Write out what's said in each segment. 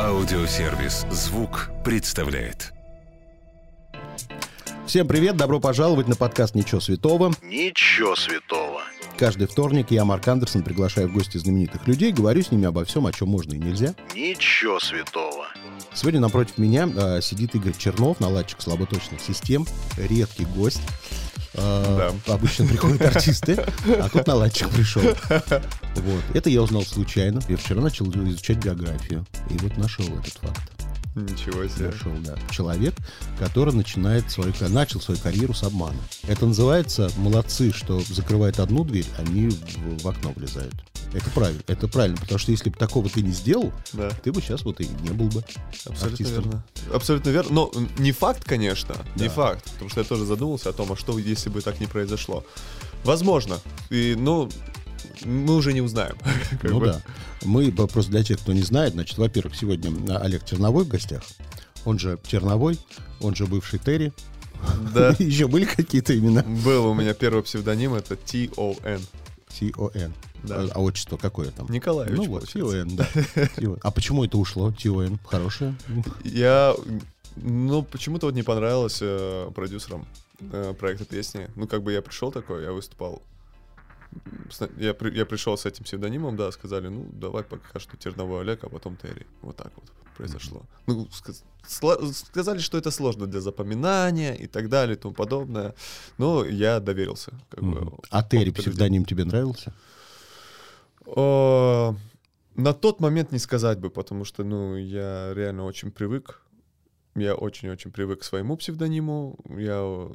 Аудиосервис «Звук» представляет. Всем привет, добро пожаловать на подкаст «Ничего святого». Ничего святого. Каждый вторник я, Марк Андерсон, приглашаю в гости знаменитых людей, говорю с ними обо всем, о чем можно и нельзя. Ничего святого. Сегодня напротив меня э, сидит Игорь Чернов, наладчик слаботочных систем, редкий гость. Э, Обычно приходят артисты, а тут наладчик пришел. Вот. Это я узнал случайно. Я вчера начал изучать биографию. И вот нашел этот факт. Ничего себе. Нашел, да. Человек, который начинает свою, начал свою карьеру с обмана. Это называется молодцы, что закрывают одну дверь, они в, в окно влезают. Это правильно, это правильно, потому что если бы такого ты не сделал, Да. ты бы сейчас вот и не был бы Абсолютно артистом. верно. Абсолютно верно. Но не факт, конечно, не Да. факт. Потому что я тоже задумался о том, а что, если бы так не произошло. Возможно. И, ну, мы уже не узнаем. Ну бы. да. Мы, просто для тех, кто не знает, значит, во-первых, сегодня а, Олег Черновой в гостях. Он же Черновой, он же бывший Терри. Да. Еще были какие-то имена? Был у меня первый псевдоним, это T.O.N. T-O-N. Да. А, отчество какое там? Николаевич, Ну вот. T-O-N, да. А почему это ушло? T.O.N. Хорошее? Я, ну, почему-то вот не понравилось э, продюсерам э, проекта песни. Ну, как бы я пришел такой, я выступал. Я, при- я пришел с этим псевдонимом, да, сказали, ну, давай пока что Терновой Олег, а потом Терри. Вот так вот произошло. Ну, сказали, что это сложно для запоминания и так далее и тому подобное. Но я доверился. Как бы, Мгм. А Терри псевдоним тебе нравился? О, На тот момент не сказать бы, потому что, ну, я реально очень привык. Я очень-очень привык к своему псевдониму. Я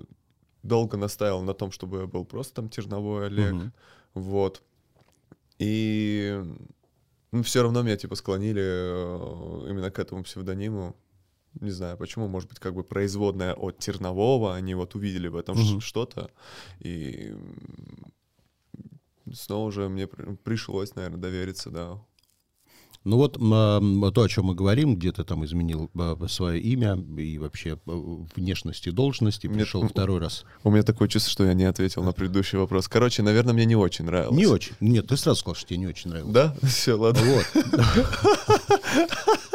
долго настаивал на том, чтобы я был просто там Терновой Олег. Мгм. Вот. И все равно меня, типа, склонили э, именно к этому псевдониму. Не знаю, почему, может быть, как бы производная от Тернового, они вот увидели в этом Мгм. что-то. И снова уже мне при- пришлось, наверное, довериться, да. Ну вот а, то, о чем мы говорим, где ты там изменил свое имя и вообще э, внешность и должность, и Мне- пришел второй раз. У меня такое чувство, что я не ответил на предыдущий вопрос. Короче, наверное, мне не очень нравилось. Не очень. Нет, ты сразу сказал, что тебе не очень нравилось. Да? Все, ладно. Вот.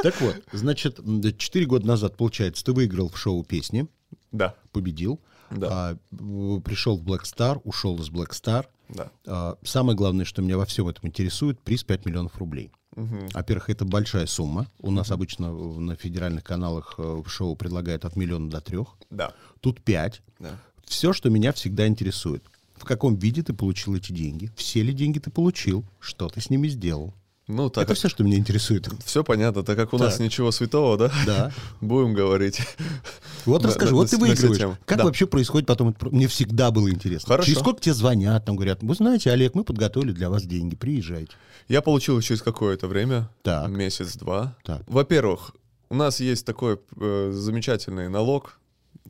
Так вот, значит, м, четыре года назад, получается, ты выиграл в шоу песни, Да, победил, Да. а, пришел в Black Star, ушел из Black Star. да. А, Самое главное, что меня во всем этом интересует, приз 5 миллионов рублей. Мгм. Во-первых, это большая сумма. У нас обычно на федеральных каналах э, шоу предлагают от миллиона до трех. Да. Тут 5. Да. Все, что меня всегда интересует. В каком виде ты получил эти деньги? Все ли деньги ты получил? Что ты с ними сделал? Ну, так Это все, что меня интересует. Все понятно, так как у нас Так. ничего святого, да? Да. Будем говорить. Вот расскажи, на- вот ты на- выигрываешь. Как Да. вообще происходит потом? Мне всегда было интересно. Хорошо. Через сколько тебе звонят, там говорят, вы знаете, Олег, мы подготовили для вас деньги, приезжайте. Я получил через какое-то время, Так. месяц-два. Так. Во-первых, у нас есть такой э, замечательный налог,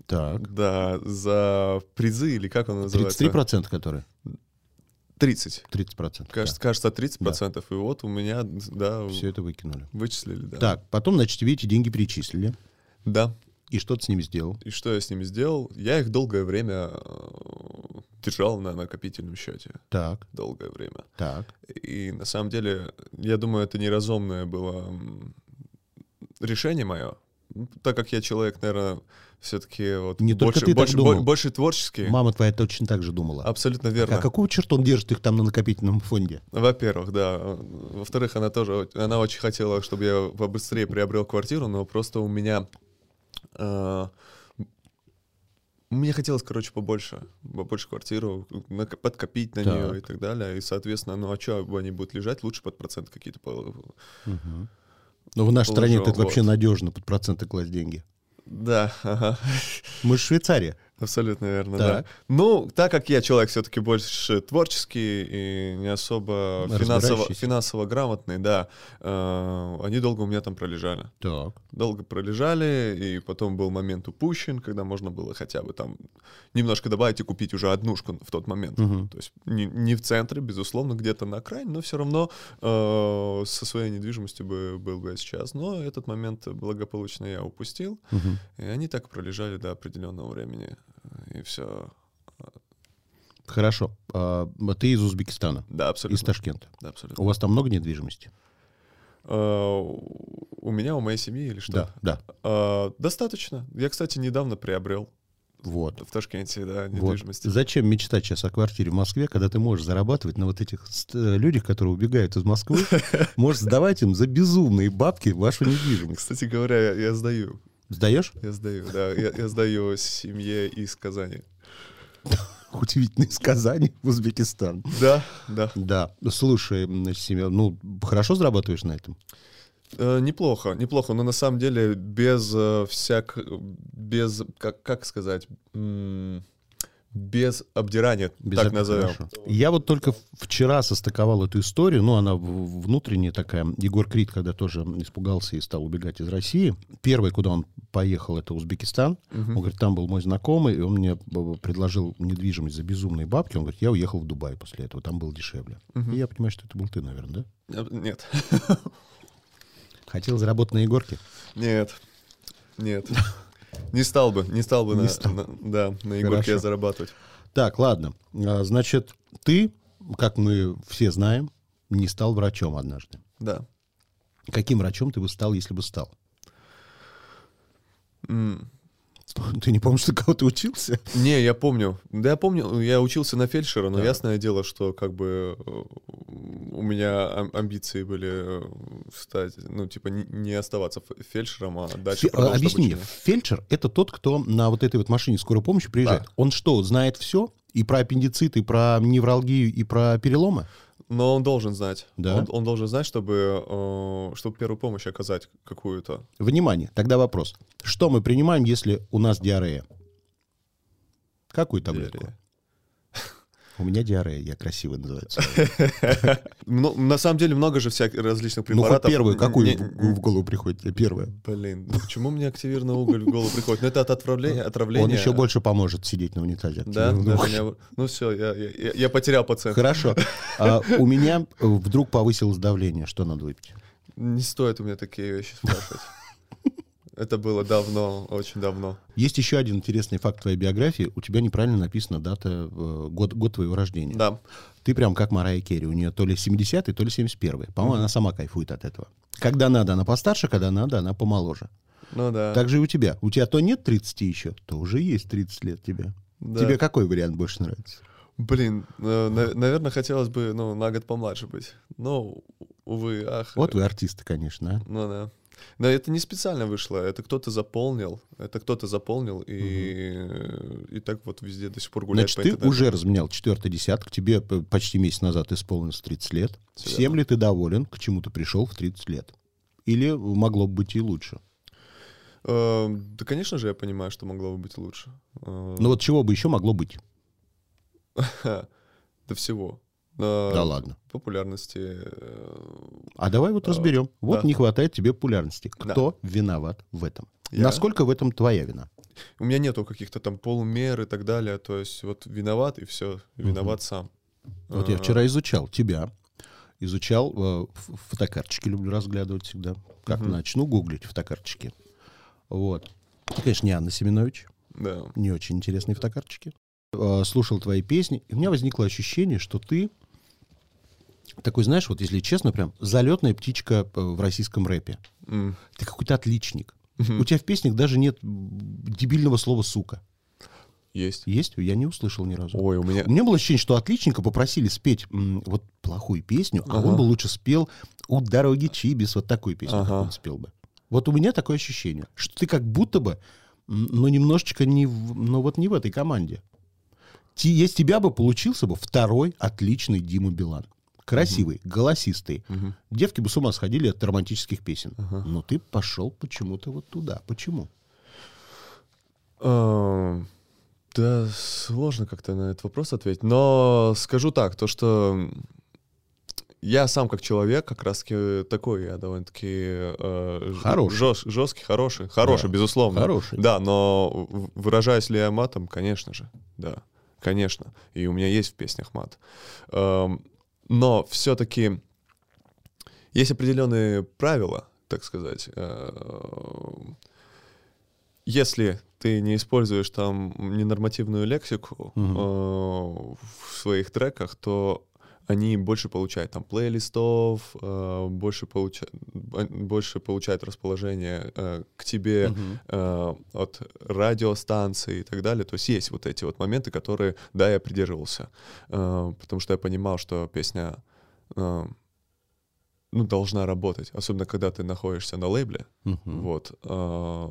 Так. да, за призы, или как он называется? 33% которые? 30. 30%. Кажется, кажется 30%. И вот у меня, да, Все это выкинули. вычислили, да. Так, потом, значит, эти деньги перечислили. Да. И что ты с ними сделал? И что я с ними сделал? Я их долгое время э, держал на накопительном счете. Так, Долгое время. так. И на самом деле, я думаю, это неразумное было решение мое. Ну, Так как я человек, наверное, все-таки вот Не только больше, ты так больше, думал. бо- больше творческий. Мама твоя точно так же думала. Абсолютно верно. А какого черта он держит их там на накопительном фонде? Во-первых, да. Во-вторых, она тоже, она очень хотела, чтобы я побыстрее приобрел квартиру, но просто у меня... э, мне хотелось, короче, побольше, побольше квартиру, подкопить на Так. нее и так далее. И, соответственно, ну а что они будут лежать? Лучше под процент какие-то. по- Мгм. Но в нашей стране это вообще вот. надежно под проценты класть деньги. Да, ага. Мы же Швейцария. Абсолютно верно, Так. да. Ну, так как я человек все-таки больше творческий и не особо финансово, финансово грамотный, да, э, они долго у меня там пролежали. Так. Долго пролежали, и потом был момент упущен, когда можно было хотя бы там немножко добавить и купить уже однушку в тот момент. Мгм. То есть не, не в центре, безусловно, где-то на окраине, но все равно э, со своей недвижимостью бы, был бы я сейчас. Но этот момент благополучно я упустил, Мгм. и они так пролежали до определенного времени. И все. Хорошо. А, ты из Узбекистана, Да, абсолютно. из Ташкента. Да, абсолютно. У вас там много недвижимости? Э, у меня, у моей семьи или что? Да, да. А, достаточно. Я, кстати, недавно приобрел Вот. в Ташкенте, да, Вот. недвижимости. Зачем мечтать сейчас о квартире в Москве, когда ты можешь зарабатывать на вот этих э, людях, которые убегают из Москвы, можешь сдавать им за безумные бабки вашу недвижимость. Кстати говоря, я сдаю. Сдаешь? Я сдаю, да. Я, я сдаю семье из Казани. Удивительные сказания в Узбекистан. Да, да. Да. Слушай, Семен, ну, хорошо зарабатываешь на этом? Э, неплохо, неплохо, но на самом деле без э, всяк... без... Как, как сказать? М, без обдирания, Без так об- назовем. хорошо. Я вот только вчера состыковал эту историю, ну, она внутренняя такая. Егор Крид, когда тоже испугался и стал убегать из России, первый, куда он поехал, это Узбекистан. Он говорит, там был мой знакомый, и он мне б- предложил недвижимость за безумные бабки. Он говорит, я уехал в Дубай после этого, там было дешевле. И я понимаю, что это был ты, наверное, да? Э, Нет, Хотел заработать на Егорке? нет, нет. Не стал бы, не стал бы Не на, стал. на- да, на Егорке Хорошо. зарабатывать. Так, ладно. А, Значит, ты, как мы все знаем, не стал врачом однажды. Да. Каким врачом ты бы стал, если бы стал? Ты не помнишь, на кого ты учился? Не, я помню. Да, я помню, я учился на фельдшера, но Да. ясное дело, что как бы э, у меня ам- амбиции были э, стать, ну, типа, не- оставаться фельдшером, а дальше Фе- Объясни обучение. фельдшер — это тот, кто на вот этой вот машине скорой помощи приезжает. Да. Он что, знает все? И про аппендицит, и про невралгию, и про переломы? Но он должен знать. Да? Он, он должен знать, чтобы, э, чтобы первую помощь оказать какую-то. Внимание, тогда вопрос. Что мы принимаем, если у нас диарея? Какую таблетку? Диарея. У меня диарея, я красиво называется. Ну, на самом деле много же всяких различных Ну, препаратов. первую, какую в голову приходит? Первая. Блин, ну почему мне активированный уголь в голову приходит? Ну, это от отравления. Он еще больше поможет сидеть на унитазе. Да, Ну, ну все, я, потерял пациента. Хорошо. А у меня вдруг повысилось давление. Что надо выпить? Не стоит у меня такие вещи спрашивать. Это было давно, очень давно. Есть еще один интересный факт твоей биографии. У тебя неправильно написана дата, э, год, год твоего рождения. Да. Ты прям как Марая Керри. У нее то ли 70-й, то ли 71-й. По-моему, она сама кайфует от этого. Когда надо, она постарше, когда надо, она помоложе. Ну да. Так же и у тебя. У тебя то нет 30 еще, то уже есть 30 лет тебе. Да. Тебе какой вариант больше нравится? Блин, э, на- наверное, хотелось бы, ну, на год помладше быть. Но, увы, ах. Вот вы артисты, конечно. а. Ну да. Но это не специально вышло, это кто-то заполнил, это кто-то заполнил, и, и так вот везде до сих пор гуляет Значит, ты интернету. уже разменял четвертый десяток, тебе почти месяц назад исполнилось 30 лет. Всё Всем ли ты доволен, к чему ты пришел в 30 лет? Или могло бы быть и лучше? Э, да, конечно же, я понимаю, что могло бы быть лучше. Э, Ну вот чего бы еще могло быть? До всего. Э, Да ладно. Популярности. э, А давай вот разберем. Вот да. не хватает тебе популярности. Да. Кто виноват в этом? Я. Насколько в этом твоя вина? У меня нету каких-то там полумер и так далее. То есть вот виноват и все, виноват сам. Вот я Э, вчера изучал тебя, изучал э, фотокарточки, люблю разглядывать всегда. Как начну гуглить фотокарточки. Вот. Ты, конечно, не Анна Семенович, Да. не очень интересные фотокарточки. Э, Слушал твои песни, и у меня возникло ощущение, что ты такой, знаешь, вот если честно, прям залетная птичка э, в российском рэпе. М. Ты какой-то отличник. У тебя в песнях даже нет дебильного слова «сука». Есть. Есть? Я не услышал ни разу. Ой, у меня... У меня было ощущение, что отличника попросили спеть м, вот плохую песню, а Ага. он бы лучше спел «У дороги Чибис», вот такую песню, Ага. он спел бы. Вот у меня такое ощущение, что ты как будто бы, м, ну, немножечко не в, ну, вот не в этой команде. Ти- Есть тебя бы получился бы второй отличный Дима Билан. Красивый, голосистый. Мгм. Девки бы с ума сходили от романтических песен. Ага. Но ты пошел почему-то вот туда. Почему? Эм, Да, сложно как-то на этот вопрос ответить. Но скажу так, то что я сам как человек как раз-таки такой, я довольно-таки э, Хороший. жёс- жесткий, хороший. Хороший, Да, безусловно. хороший. Да, но выражаюсь ли я матом? Конечно же, да. Конечно. И у меня есть в песнях мат. Эм, Но все-таки есть определенные правила, так сказать. Эм, Если ты не используешь там ненормативную лексику э, в своих треках, то они больше получают там плейлистов, э, больше, получа... больше получают расположение э, к тебе uh-huh. э, от радиостанции и так далее. То есть есть вот эти вот моменты, которые, да, я придерживался, э, потому что я понимал, что песня э, ну, должна работать, особенно когда ты находишься на лейбле. Uh-huh. Вот. Э,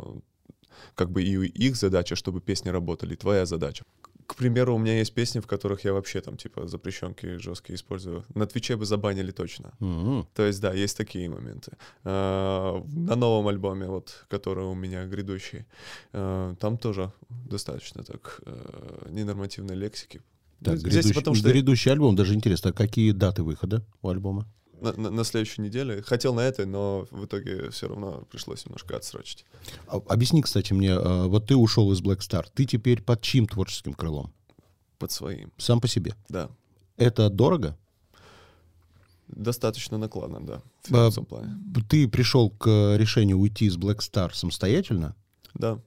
как бы и их задача, чтобы песни работали, и твоя задача. К примеру, у меня есть песни, в которых я вообще там типа запрещенки жесткие использую. На Твиче бы забанили точно. Mm-hmm. То есть, да, есть такие моменты. А, на новом альбоме, вот, который у меня грядущий, а, там тоже достаточно так а, ненормативной лексики. Так, Здесь грядущий, потому что... грядущий альбом, даже интересно, а какие даты выхода у альбома? На, на, на следующей неделе. Хотел на этой, но в итоге все равно пришлось немножко отсрочить. А, объясни, кстати, мне, а, вот ты ушел из Black Star, ты теперь под чьим творческим крылом? Под своим. Сам по себе? Да. Это дорого? Достаточно накладно, да, в финансовом а, плане. Ты пришел к решению уйти из Black Star самостоятельно? Да.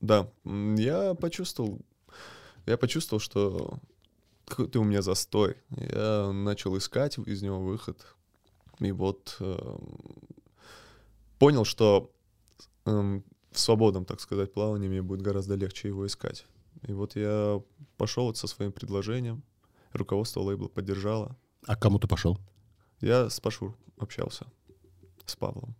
Да. Я почувствовал, я почувствовал, что какой-то у меня застой. Я начал искать из него выход. И вот э, понял, что э, в свободном, так сказать, плавании мне будет гораздо легче его искать. И вот я пошел вот со своим предложением. Руководство лейбла поддержало. А кому ты пошел? Я с Пашур общался, с Павлом.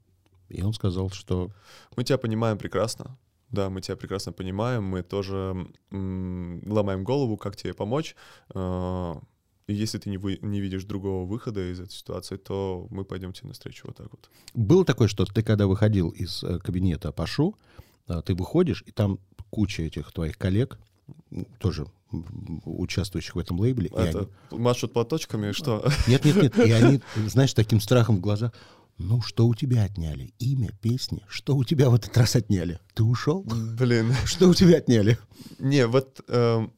И он сказал, что... Мы тебя понимаем прекрасно. Да, мы тебя прекрасно понимаем, мы тоже ломаем голову, как тебе помочь. И если ты не, вы, не видишь другого выхода из этой ситуации, то мы пойдем тебе навстречу вот так вот. Было такое, что ты когда выходил из э, кабинета Пашу, э, ты выходишь, и там куча этих твоих коллег, тоже участвующих в этом лейбле. Это они... машут платочками, что? Нет, нет, нет. И они, знаешь, таким страхом в глазах. Ну, что у тебя отняли? Имя, песни? Что у тебя в этот раз отняли? Ты ушел? Блин. Что у тебя отняли? Не, вот э,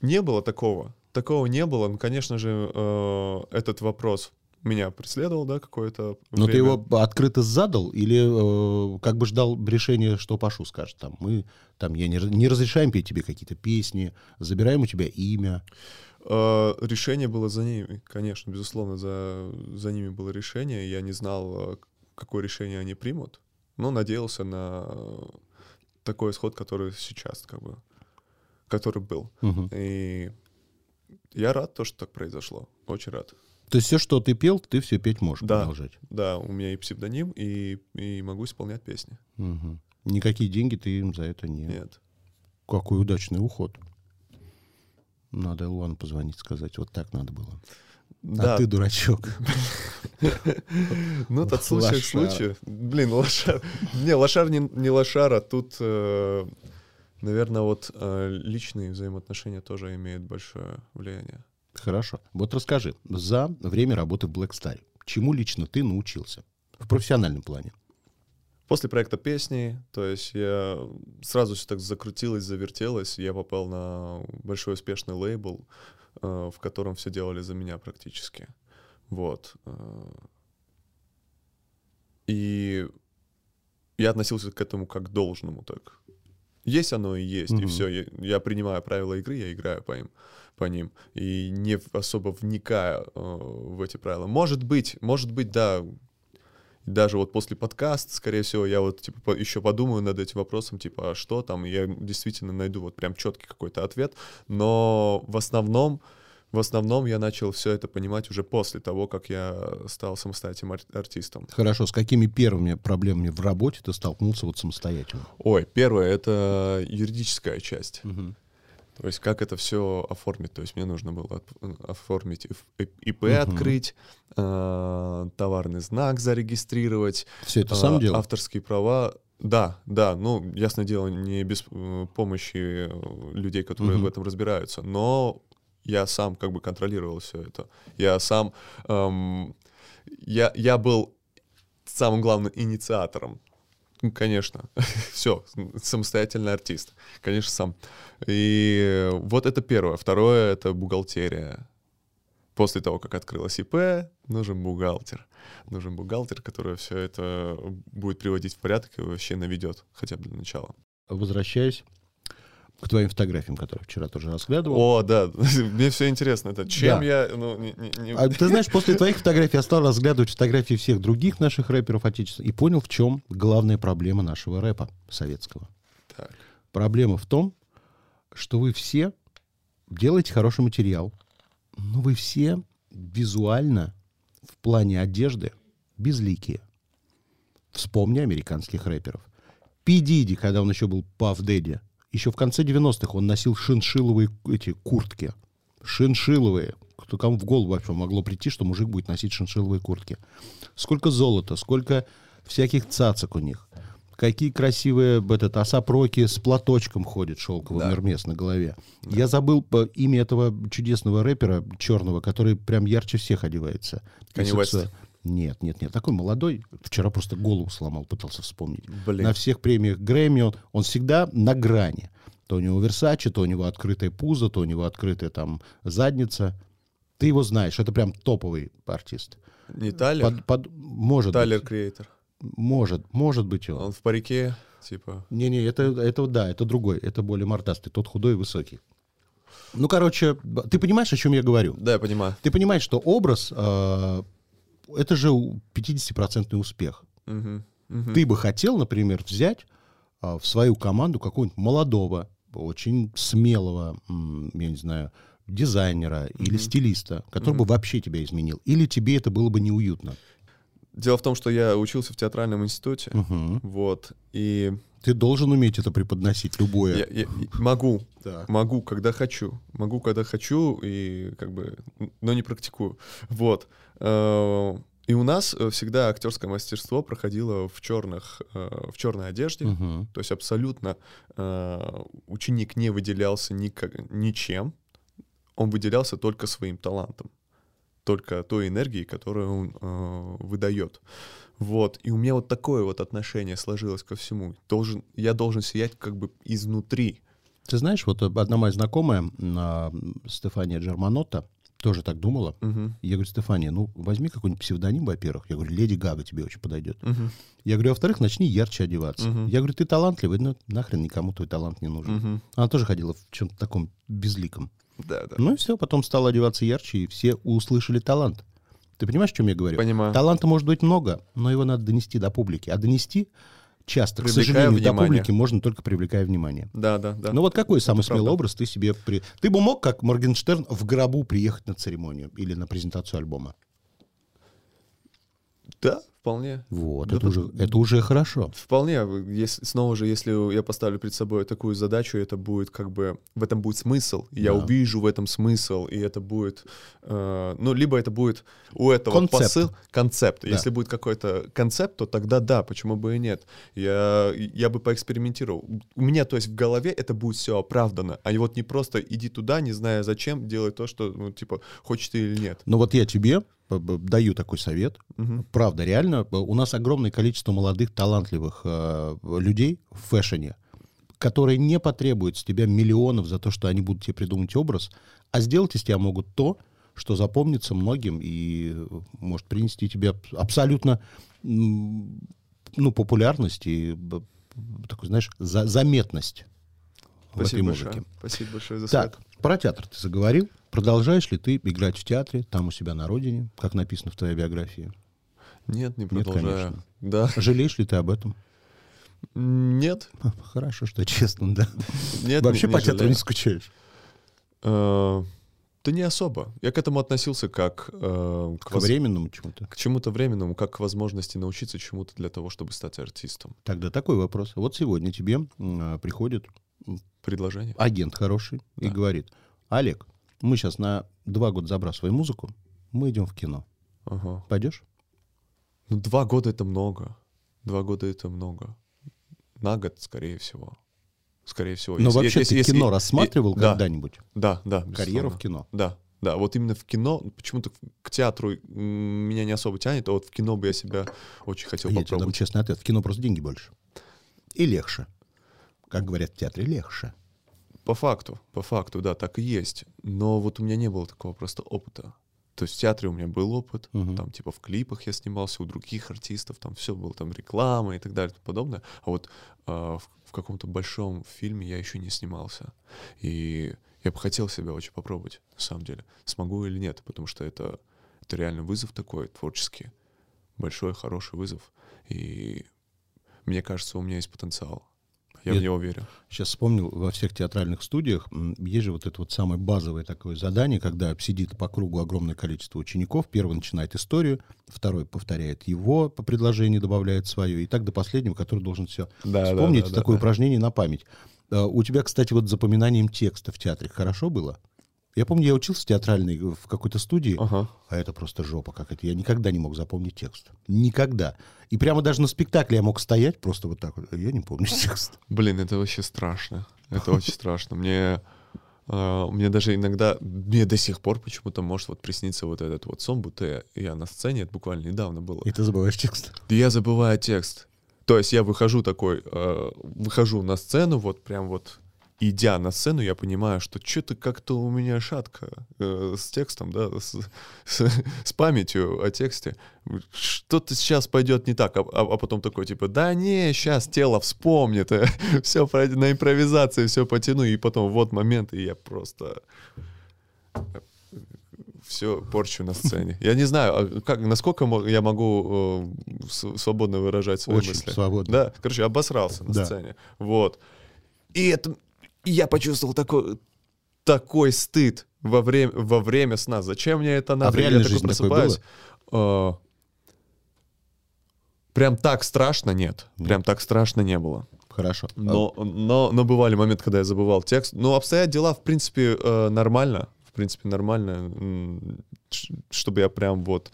не было такого. Такого не было. Ну, конечно же, э, этот вопрос меня преследовал, да, какое-то Но время. ты его открыто задал или э, как бы ждал решения, что Пашу скажет? Там, мы, там, я не, не разрешаем петь тебе какие-то песни, забираем у тебя имя. Э, решение было за ними, конечно, безусловно, за, за ними было решение. Я не знал, э, какое решение они примут, но надеялся на такой исход, который сейчас, как бы, который был. Угу. И я рад то, что так произошло. Очень рад. То есть все, что ты пел, ты все петь можешь да, продолжать? Да, у меня и псевдоним, и, и могу исполнять песни. Угу. Никакие деньги ты им за это не... Нет. Какой удачный уход. Надо Илвану позвонить, сказать, вот так надо было. А да. А ты дурачок. Ну, тот случай случай. Блин, лошар. Не, лошар не лошар, а тут, э, наверное, вот э, личные взаимоотношения тоже имеют большое влияние. Хорошо. Вот расскажи, за время работы в Black Star, чему лично ты научился в профессиональном плане? После проекта песни, то есть я сразу все так закрутилось, завертелось, я попал на большой успешный лейбл, э, в котором все делали за меня практически. Вот. Э. И я относился к этому как к должному, так. Есть оно и есть, mm-hmm. и все. Я, я принимаю правила игры, я играю по им, по ним, и не особо вникая э, в эти правила. Может быть, может быть, да, даже вот после подкаста, скорее всего, я вот типа еще подумаю над этим вопросом, типа, а что там, я действительно найду вот прям четкий какой-то ответ, но в основном, в основном я начал все это понимать уже после того, как я стал самостоятельным ар- артистом. Хорошо, с какими первыми проблемами в работе ты столкнулся вот самостоятельно? Ой, первое — это юридическая часть. Угу. То есть как это все оформить? То есть мне нужно было оформить ИП угу. открыть, э, товарный знак зарегистрировать. Все это э, сам делал? Авторские права. Да, да, ну, ясное дело, не без э, помощи э, людей, которые угу. в этом разбираются, но я сам как бы контролировал все это. Я сам, эм, я, я был самым главным инициатором конечно. Все, самостоятельный артист. Конечно, сам. И вот это первое. Второе — это бухгалтерия. После того, как открылась ИП, нужен бухгалтер. Нужен бухгалтер, который все это будет приводить в порядок и вообще наведет, хотя бы для начала. Возвращаясь к твоим фотографиям, которые вчера тоже разглядывал. О, да, мне все интересно. Это чем Да. я... Ну, не- не- А ты знаешь, после твоих фотографий я стал разглядывать фотографии всех других наших рэперов отечественных и понял, в чем главная проблема нашего рэпа советского. Так. Проблема в том, что вы все делаете хороший материал, но вы все визуально в плане одежды безликие. Вспомни американских рэперов. Пи Диди, когда он еще был Паф Дэдди, еще в конце 90-х он носил шиншиловые эти куртки. Шиншиловые. Кто кому в голову вообще могло прийти, что мужик будет носить шиншиловые куртки. Сколько золота, сколько всяких цацок у них. Какие красивые этот, осапроки с платочком ходит шелковый Да. Гермес на голове. Я забыл по- имя этого чудесного рэпера черного, который прям ярче всех одевается. Kanye И, West. собственно, Нет, нет, нет. Такой молодой. Вчера просто голову сломал, пытался вспомнить. Блин. На всех премиях Грэмми он, он всегда на грани. То у него Версачи, то у него открытое пузо, то у него открытая там задница. Ты его знаешь, это прям топовый артист. Не Тайлер? Под- под- может Тайлер быть. Креатор. Может, может быть он. Он в парике, типа... Не-не, это, это да, это другой, это более мордастый, тот худой и высокий. Ну, короче, ты понимаешь, о чем я говорю? Да, я понимаю. Ты понимаешь, что образ, э, это же у- 50% успех. Мгм. Мгм. Ты бы хотел, например, взять а, в свою команду какого-нибудь молодого, очень смелого, я не знаю, дизайнера или стилиста, который бы вообще тебя изменил. Или тебе это было бы неуютно. Дело в том, что я учился в театральном институте, Мгм. вот, и Ты должен уметь это преподносить, любое. я, я- могу, Так. могу, когда хочу, могу, когда хочу, и как бы, но не практикую, вот. Э, И у нас э, всегда актерское мастерство проходило в черных, э, в черной одежде, Мгм. то есть абсолютно ученик не выделялся никак- ничем, он выделялся только своим талантом, только той энергией, которую он выдает. Вот. И у меня вот такое вот отношение сложилось ко всему. Должен, я должен сиять как бы изнутри. Ты знаешь, вот одна моя знакомая, а, Стефания Джерманотта, тоже так думала. Мгм. Я говорю, Стефания, ну возьми какой-нибудь псевдоним, во-первых. Я говорю, Леди Гага тебе очень подойдет. Мгм. Я говорю, во-вторых, начни ярче одеваться. Мгм. Я говорю, ты талантливый, ну нахрен никому твой талант не нужен. Мгм. Она тоже ходила в чем-то таком безликом. Да, да. Ну и все, потом стала одеваться ярче, и все услышали талант. Ты понимаешь, о чем я говорю? Понимаю. Таланта может быть много, но его надо донести до публики. А донести часто, к Привлекая сожалению, до внимание. публики можно только привлекая внимание. Да, да, да. Ну вот какой самый Это смелый правда. образ ты себе... При... Ты бы мог, как Моргенштерн, в гробу приехать на церемонию или на презентацию альбома? Да, вполне. Вот, Да это, уже, это уже хорошо. Вполне. Если, снова же, если я поставлю перед собой такую задачу, это будет как бы в этом будет смысл. Я Да. увижу в этом смысл, и это будет, э, ну либо это будет у этого Концепт. посыл, концепт. Да. Если будет какой-то концепт, то тогда да, почему бы и нет. Я я бы поэкспериментировал. У меня, то есть в голове это будет все оправдано, а вот не просто иди туда, не зная зачем, делай то, что ну типа хочешь ты или нет. Но вот я тебе даю такой совет. Мгм. Правда, реально, б- у нас огромное количество молодых, талантливых э, людей в фэшне, которые не потребуют с тебя миллионов за то, что они будут тебе придумать образ, а сделать из тебя могут то, что запомнится многим и э, может принести тебе аб- абсолютно ну, популярность и такую, знаешь, за- заметность в этой Спасибо музыке. большое. Спасибо большое за Так, совет. про театр ты заговорил. Продолжаешь ли ты играть в театре, там у себя на родине, как написано в твоей биографии? Нет, не Нет, продолжаю. конечно. да. Жалеешь ли ты об этом? Нет. Хорошо, что честно, да. Нет, Вообще не- по не театру жалею. не скучаешь. Э, Да не особо. Я к этому относился как э, к, К воз- временному чему-то. к чему-то временному, как к возможности научиться чему-то для того, чтобы стать артистом. Тогда такой вопрос. Вот сегодня тебе а, приходит Предложение. агент хороший и Да. говорит, Олег, мы сейчас на два года забрасываем музыку, мы идем в кино. Ага. Пойдешь? Ну, два года это много. Два года это много. На год, скорее всего. Скорее всего. Но Если- вообще если- ты если- кино и- рассматривал да, когда-нибудь? Да, да. Карьеру в кино? Да, да. Вот именно в кино, почему-то к театру меня не особо тянет, а вот в кино бы я себя очень хотел Я тебе дам попробовать. честный ответ. В кино просто деньги больше. И легче. Как говорят в театре, легче. По факту, по факту, да, так и есть. Но вот у меня не было такого просто опыта. То есть в театре у меня был опыт, Мгм. там типа в клипах я снимался у других артистов, там все было, там реклама и так далее и тому подобное. А вот а, в, в каком-то большом фильме я еще не снимался. И я бы хотел себя очень попробовать, на самом деле. Смогу или нет, потому что это, это реально вызов такой творческий. Большой, хороший вызов. И мне кажется, у меня есть потенциал. Я Я- в него верю. Сейчас вспомнил, во всех театральных студиях есть же вот это вот самое базовое такое задание, когда сидит по кругу огромное количество учеников. Первый начинает историю, второй повторяет его по предложению, добавляет свое, и так до последнего, который должен все Да, да, вспомнить. да, да, такое да. упражнение на память. А, У тебя, кстати, вот запоминанием текста в театре хорошо было? Я помню, я учился театральный в какой-то студии, Ага. а это просто жопа какая-то. Я никогда не мог запомнить текст. Никогда. И прямо даже на спектакле я мог стоять просто вот так вот. Я не помню текст. Блин, это вообще страшно. Это очень страшно. Мне, а, мне даже иногда, мне до сих пор почему-то может вот присниться вот этот вот сон, будто я, я на сцене, это буквально недавно было. И ты забываешь текст. Я забываю текст. То есть я выхожу такой, э, выхожу на сцену, вот прям вот идя на сцену, я понимаю, что что-то как-то у меня шатко э, с текстом, да, с, с- с памятью о тексте. Что-то сейчас пойдет не так, а, а- а потом такой типа, да не, сейчас тело вспомнит, все на импровизации, все потяну, и потом вот момент, и я просто все порчу на сцене. Я не знаю, а как, насколько я могу э, свободно выражать свои Очень мысли. свободно. Да, короче, обосрался на Да. сцене. Вот. И это... и я почувствовал такой, такой стыд во время, во время сна. Зачем мне это надо? А в реальной я такой жизни такое просыпаюсь. э, Прям так страшно нет. Прям так страшно не было. Хорошо. Но, но, но бывали моменты, когда я забывал текст. Но обстоят дела, в принципе, э, нормально. В принципе, нормально. Чтобы я прям вот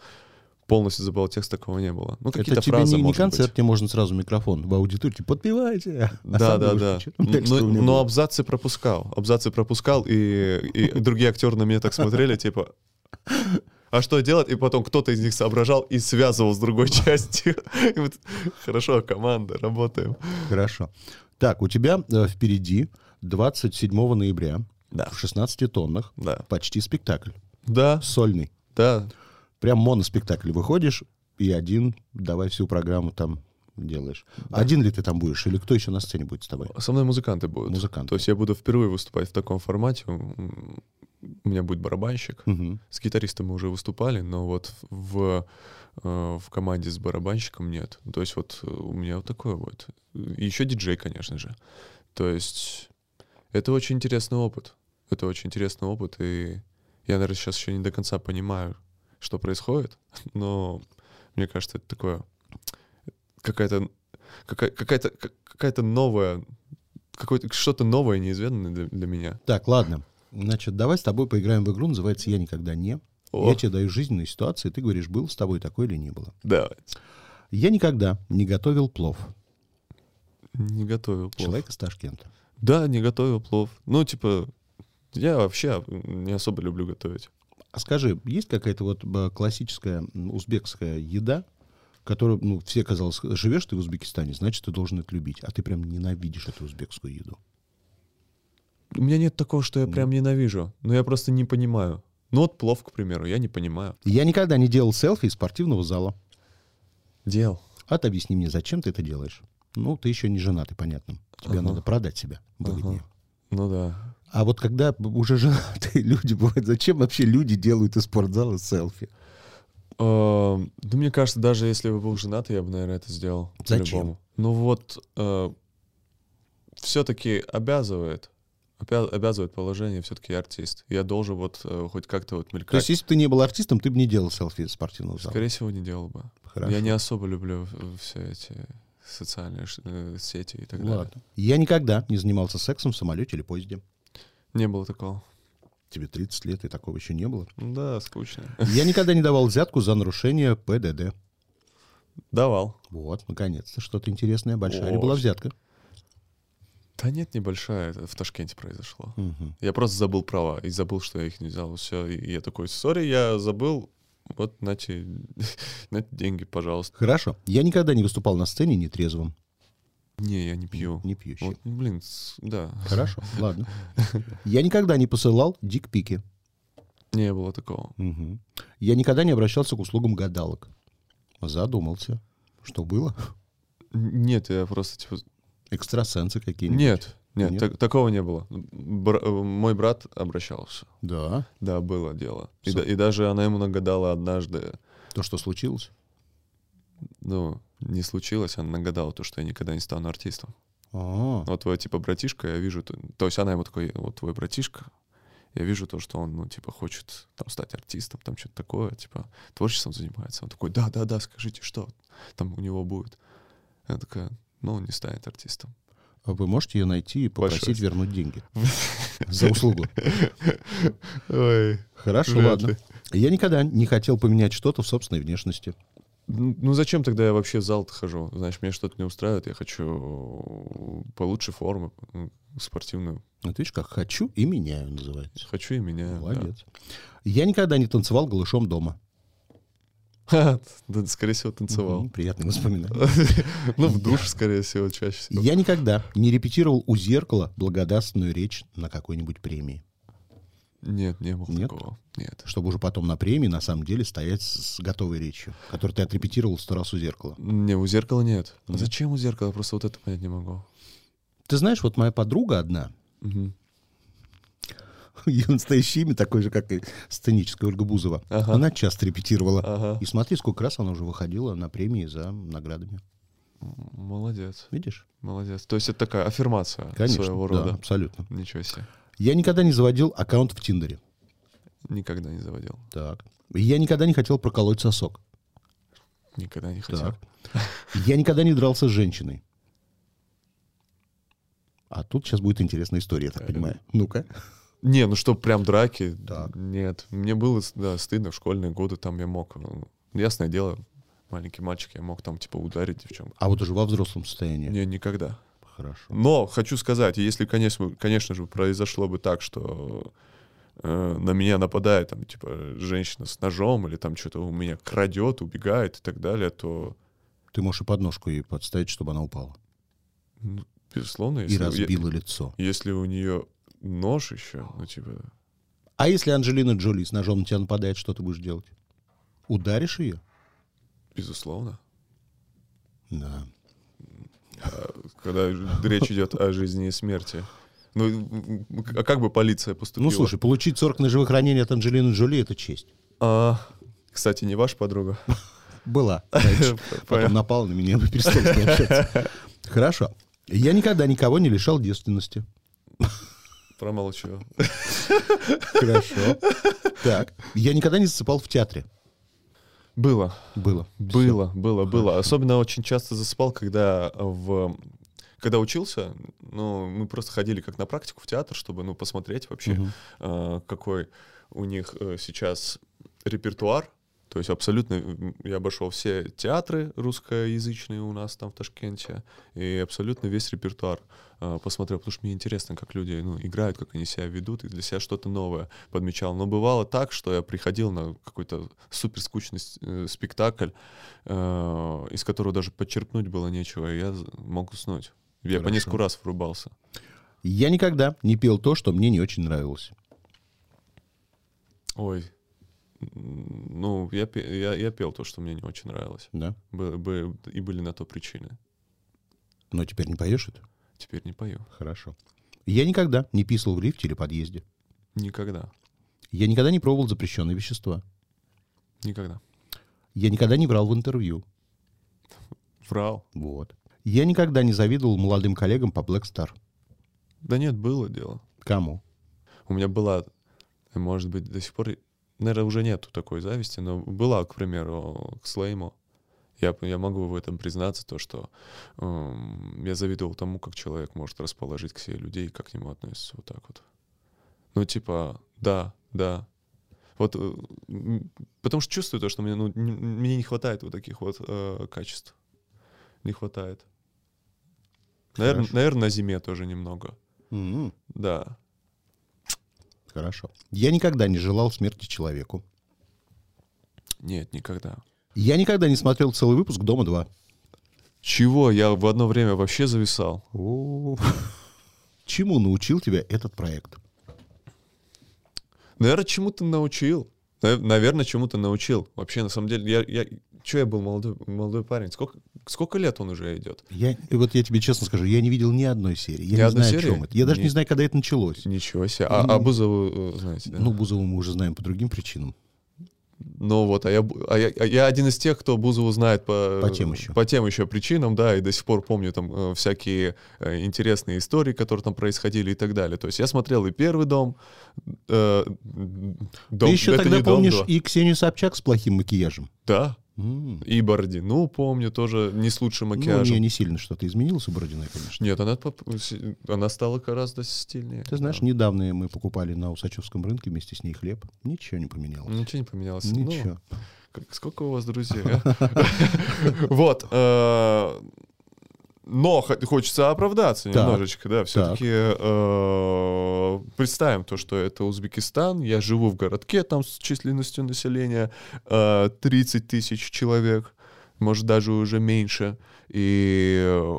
полностью забывал текст, такого не было. Ну, это какие-то тебе фразы, не, не концерт, быть. тебе можно сразу микрофон в аудитории, типа, подпевайте. А Да, сам да, думаешь, да. «Чё там текста Но, но было?» абзацы пропускал. Абзацы пропускал, и, и другие актеры на меня так смотрели, типа, а что делать? И потом кто-то из них соображал и связывал с другой частью. Вот, Хорошо, команда, работаем. Хорошо. Так, у тебя э, впереди 27 ноября Да. в 16 тоннах Да. почти спектакль. Да, Сольный. да. Прям моноспектакль. Выходишь и один, давай всю программу там делаешь. Один ли ты там будешь? Или кто еще на сцене будет с тобой? Со мной музыканты будут. Музыканты. То есть я буду впервые выступать в таком формате. У меня будет барабанщик. Мгм. С гитаристом мы уже выступали, но вот в, э, в команде с барабанщиком нет. То есть вот э, у меня вот такое вот. И еще диджей, конечно же. То есть это очень интересный опыт. Это очень интересный опыт, и я, наверное, сейчас еще не до конца понимаю, что происходит, но мне кажется, это такое какая-то какая- какая-то как- какая-то новая какое-то что-то новое, неизведанное для, для меня. Так, ладно. Значит, давай с тобой поиграем в игру, называется «Я никогда не». О. Я тебе даю жизненные ситуации, ты говоришь, был с тобой такое или не было. Да. Я никогда не готовил плов. Не готовил плов. Человек из Ташкента. Да, не готовил плов. Ну, типа, я вообще не особо люблю готовить. А скажи, есть какая-то вот э, классическая узбекская еда, которую, ну, все, казалось, живешь ты в Узбекистане, значит, ты должен это любить, а ты прям ненавидишь эту узбекскую еду. У меня нет такого, что я прям ненавижу, но я просто не понимаю. Ну вот плов, к примеру, я не понимаю. Я никогда не делал селфи из спортивного зала. Дел. А ты объясни мне, зачем ты это делаешь? Ну, ты еще не женатый, понятно. Тебе Ага. надо продать себя выгоднее. Ага. Ну да. А вот когда уже женатые люди бывают, зачем вообще люди делают из спортзала селфи? Ну, мне кажется, даже если бы был женат, я бы, наверное, это сделал. Зачем? Ну вот, все-таки обязывает. опя- Обязывает положение, все-таки артист. Я должен вот э, хоть как-то вот мелькать. То есть, если бы ты не был артистом, ты бы не делал селфи спортивного зала. Скорее всего, не делал бы. Хорошо. Я не особо люблю э, все эти социальные э, сети и так далее. Ладно. Я никогда не занимался сексом в самолете или поезде. Не было такого. Тебе 30 лет, и такого еще не было. Да, скучно. Я никогда не давал взятку за нарушение ПДД. Давал. Вот, наконец-то, что-то интересное. Большая ли О, была ш- взятка? Да нет, небольшая, это в Ташкенте произошло. Мгм. Я просто забыл права и забыл, что я их не взял. Все, и я такой, сори, я забыл. Вот, нате, нате деньги, пожалуйста. Хорошо. Я никогда не выступал на сцене нетрезвым. Не, я не пью. Не пьющий. Вот, блин, да. Хорошо, ладно. Я никогда не посылал дикпики. Не было такого. Мгм. Я никогда не обращался к услугам гадалок. Задумался. Что было? Нет, я просто типа... Экстрасенсы какие-нибудь? Нет, нет, Нет? так- такого не было. Бра- э, мой брат обращался. Да. Да, было дело. И, да- и даже она ему нагадала однажды, То, что случилось? Ну, не случилось, она нагадала то, что я никогда не стану артистом. А, Вот твой, типа, братишка, я вижу... То, есть она ему такой, вот твой братишка, я вижу то, что он, ну, типа, хочет там стать артистом, там что-то такое, типа, творчеством занимается. Он такой, да-да-да, скажите, что там у него будет? Она такая, ну, он не станет артистом. а вы можете ее найти и попросить Большое. вернуть деньги за услугу? Ой. Хорошо, ладно. Я никогда не хотел поменять что-то в собственной внешности. Ну ну зачем тогда я вообще в зал хожу? Знаешь, меня что-то не устраивает, я хочу получше формы, спортивную. Вот видишь, как хочу и меняю, называется. Хочу и меняю. да. Молодец. Я никогда не танцевал голышом дома. Ха, Да, скорее всего, танцевал. Мгм, Приятные воспоминания. Ну, в душ, скорее всего, чаще всего. Я никогда не репетировал у зеркала благодарственную речь на какой-нибудь премии. Нет, не было Нет? такого. Нет. Чтобы уже потом на премии на самом деле стоять с готовой речью, которую ты отрепетировал сто раз у зеркала. Не, у зеркала нет. А Нет? Зачем у зеркала? Просто вот это понять не могу. Ты знаешь, вот моя подруга одна, Мгм. ее настоящее имя такое же, как и сценическая Ольга Бузова, Ага. она часто репетировала. Ага. И смотри, сколько раз она уже выходила на премии за наградами. Молодец. Видишь? Молодец. То есть это такая аффирмация Конечно. своего да, рода. абсолютно. Ничего себе. Я никогда не заводил аккаунт в Тиндере. Никогда не заводил. Так. Я никогда не хотел проколоть сосок. Никогда не хотел. Так. Я никогда не дрался с женщиной. А тут сейчас будет интересная история, я так понимаю. Ну-ка. Не, ну что, прям драки? Так. Нет. Мне было да, стыдно в школьные годы, там я мог, ну, ясное дело, маленький мальчик, я мог там типа ударить девчонку. А вот уже во взрослом состоянии. Не, никогда. Хорошо. Но хочу сказать, если, конечно, конечно же, произошло бы так, что э, на меня нападает там, типа, женщина с ножом или там что-то у меня крадет, убегает и так далее, то, Ты можешь и подножку ей подставить, чтобы она упала. ну, безусловно, И если, разбила лицо. е- если у нее нож еще, ну, типа, А если Анджелина Джоли с ножом на тебя нападает, что ты будешь делать? Ударишь ее? безусловно. Да. Когда речь идет о жизни и смерти. Ну, а как бы полиция поступила? Ну, слушай, получить 40 ножевых ранений от Анджелины Джоли — это честь. А, кстати, не ваша подруга. Была. Потом напала на меня, мы перестали с ней общаться. Хорошо. Я никогда никого не лишал девственности. Промолчу. Хорошо. Так. Я никогда не засыпал в театре. Было. Было. Было, было, было. Особенно очень часто засыпал, когда в когда учился, ну, мы просто ходили как на практику в театр, чтобы, ну, посмотреть вообще, Мгм. э, какой у них э, сейчас репертуар. То есть абсолютно я обошел все театры русскоязычные у нас там в Ташкенте и абсолютно весь репертуар э, посмотрел, потому что мне интересно, как люди ну, играют, как они себя ведут, и для себя что-то новое подмечал. Но бывало так, что я приходил на какой-то супер скучный э, спектакль, э, из которого даже подчерпнуть было нечего, и я мог уснуть. Я по Хорошо. несколько раз врубался. Я никогда не пел то, что мне не очень нравилось. Ой, ну, я, я, я пел то, что мне не очень нравилось. Да? Бы- бы- и были на то причины. Но теперь не поешь это? Теперь не пою. Хорошо. Я никогда не писал в лифте или подъезде. Никогда. Я никогда не пробовал запрещенные вещества. Никогда. Я никогда не брал в интервью. Врал. Вот. Я никогда не завидовал молодым коллегам по Black Star. Да нет, было дело. Кому? У меня была, может быть, до сих пор, наверное, уже нету такой зависти, но была, к примеру, к Слейму. Я, я могу в этом признаться, то, что эм, я завидовал тому, как человек может расположить к себе людей, как к нему относится вот так вот. Ну, типа, да, да. Вот, э, потому что чувствую то, что мне, ну, н- мне не хватает вот таких вот э, качеств. Не хватает. Наверное, наверное, на зиме тоже немного. М, Да. Хорошо. Я никогда не желал смерти человеку. Нет, никогда. Я никогда не смотрел целый выпуск «Дома 2». Чего? Я в одно время вообще зависал. О, Чему научил тебя этот проект? Наверное, чему-то научил. Наверное, чему-то научил. Вообще, на самом деле, я, я, что я был молодой, молодой парень? Сколько, сколько лет он уже идет? Я, вот я тебе честно скажу, я не видел ни одной серии. Я ни не знаю, серии? о чем это. Я даже не... не знаю, когда это началось. Ничего себе. А, ну, а Бузову э, знаете, да? Ну, Бузову мы уже знаем по другим причинам. Ну вот, а я, а я, а я один из тех, кто Бузову знает по, по, тем еще. по тем еще причинам, да, и до сих пор помню там э, всякие э, интересные истории, которые там происходили и так далее. То есть я смотрел и первый дом, э, дом Ты еще тогда помнишь дом, и Ксению Собчак с плохим макияжем? Да, Mm. И Бородину помню, тоже не с лучшим макияжем. Ну, у нее не сильно что-то изменилось у Бородиной, конечно. Нет, она, она стала гораздо стильнее. Ты знаешь, да. недавно мы покупали на Усачевском рынке вместе с ней хлеб. Ничего не поменялось. Ничего не поменялось. Ничего. Ну, сколько у вас друзей, а? Вот. Э, но хочется оправдаться да. немножечко, да, все-таки э, представим то, что это Узбекистан, я живу в городке там с численностью населения э, 30 тысяч человек, может даже уже меньше, и э,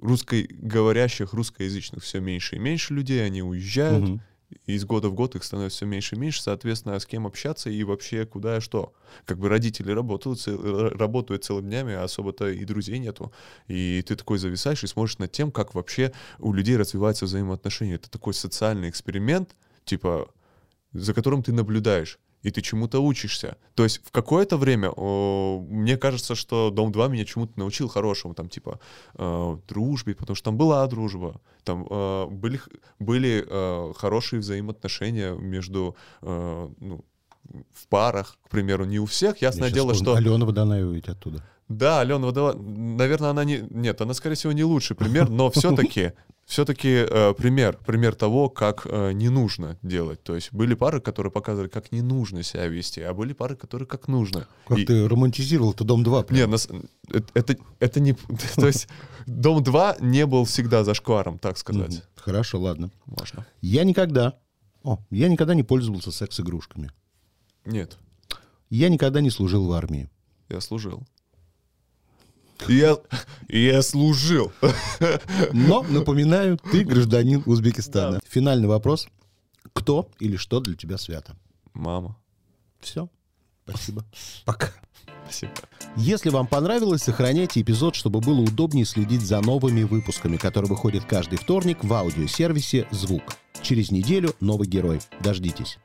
русскоговорящих, русскоязычных все меньше и меньше людей, они уезжают, угу из года в год их становится все меньше и меньше, соответственно, с кем общаться и вообще куда и что. Как бы родители работают, работают целыми днями, а особо-то и друзей нету. И ты такой зависаешь и смотришь над тем, как вообще у людей развиваются взаимоотношения. Это такой социальный эксперимент, типа, за которым ты наблюдаешь и ты чему-то учишься. То есть в какое-то время о, мне кажется, что Дом 2 меня чему-то научил хорошему, там типа э, дружбе, потому что там была дружба, там э, были, были э, хорошие взаимоотношения между э, ну, в парах, к примеру, не у всех, ясное я дело, что... Алена Водонаева ведь оттуда. Да, Алена Водонаева, наверное, она не... Нет, она, скорее всего, не лучший пример, но все-таки все-таки э, пример, пример того, как э, не нужно делать. То есть были пары, которые показывали, как не нужно себя вести, а были пары, которые как нужно. Как И... ты романтизировал это Дом 2. Нет, нас, это, это, это не... То есть Дом 2 не был всегда зашкваром, так сказать. Хорошо, ладно. Можно. Я никогда... О, я никогда не пользовался секс-игрушками. Нет. Я никогда не служил в армии. Я служил. Я, я служил. Но, напоминаю, ты гражданин Узбекистана. Да. Финальный вопрос. Кто или что для тебя свято? Мама. Все. Спасибо. Пока. Спасибо. Если вам понравилось, сохраняйте эпизод, чтобы было удобнее следить за новыми выпусками, которые выходят каждый вторник в аудиосервисе «Звук». Через неделю новый герой. Дождитесь.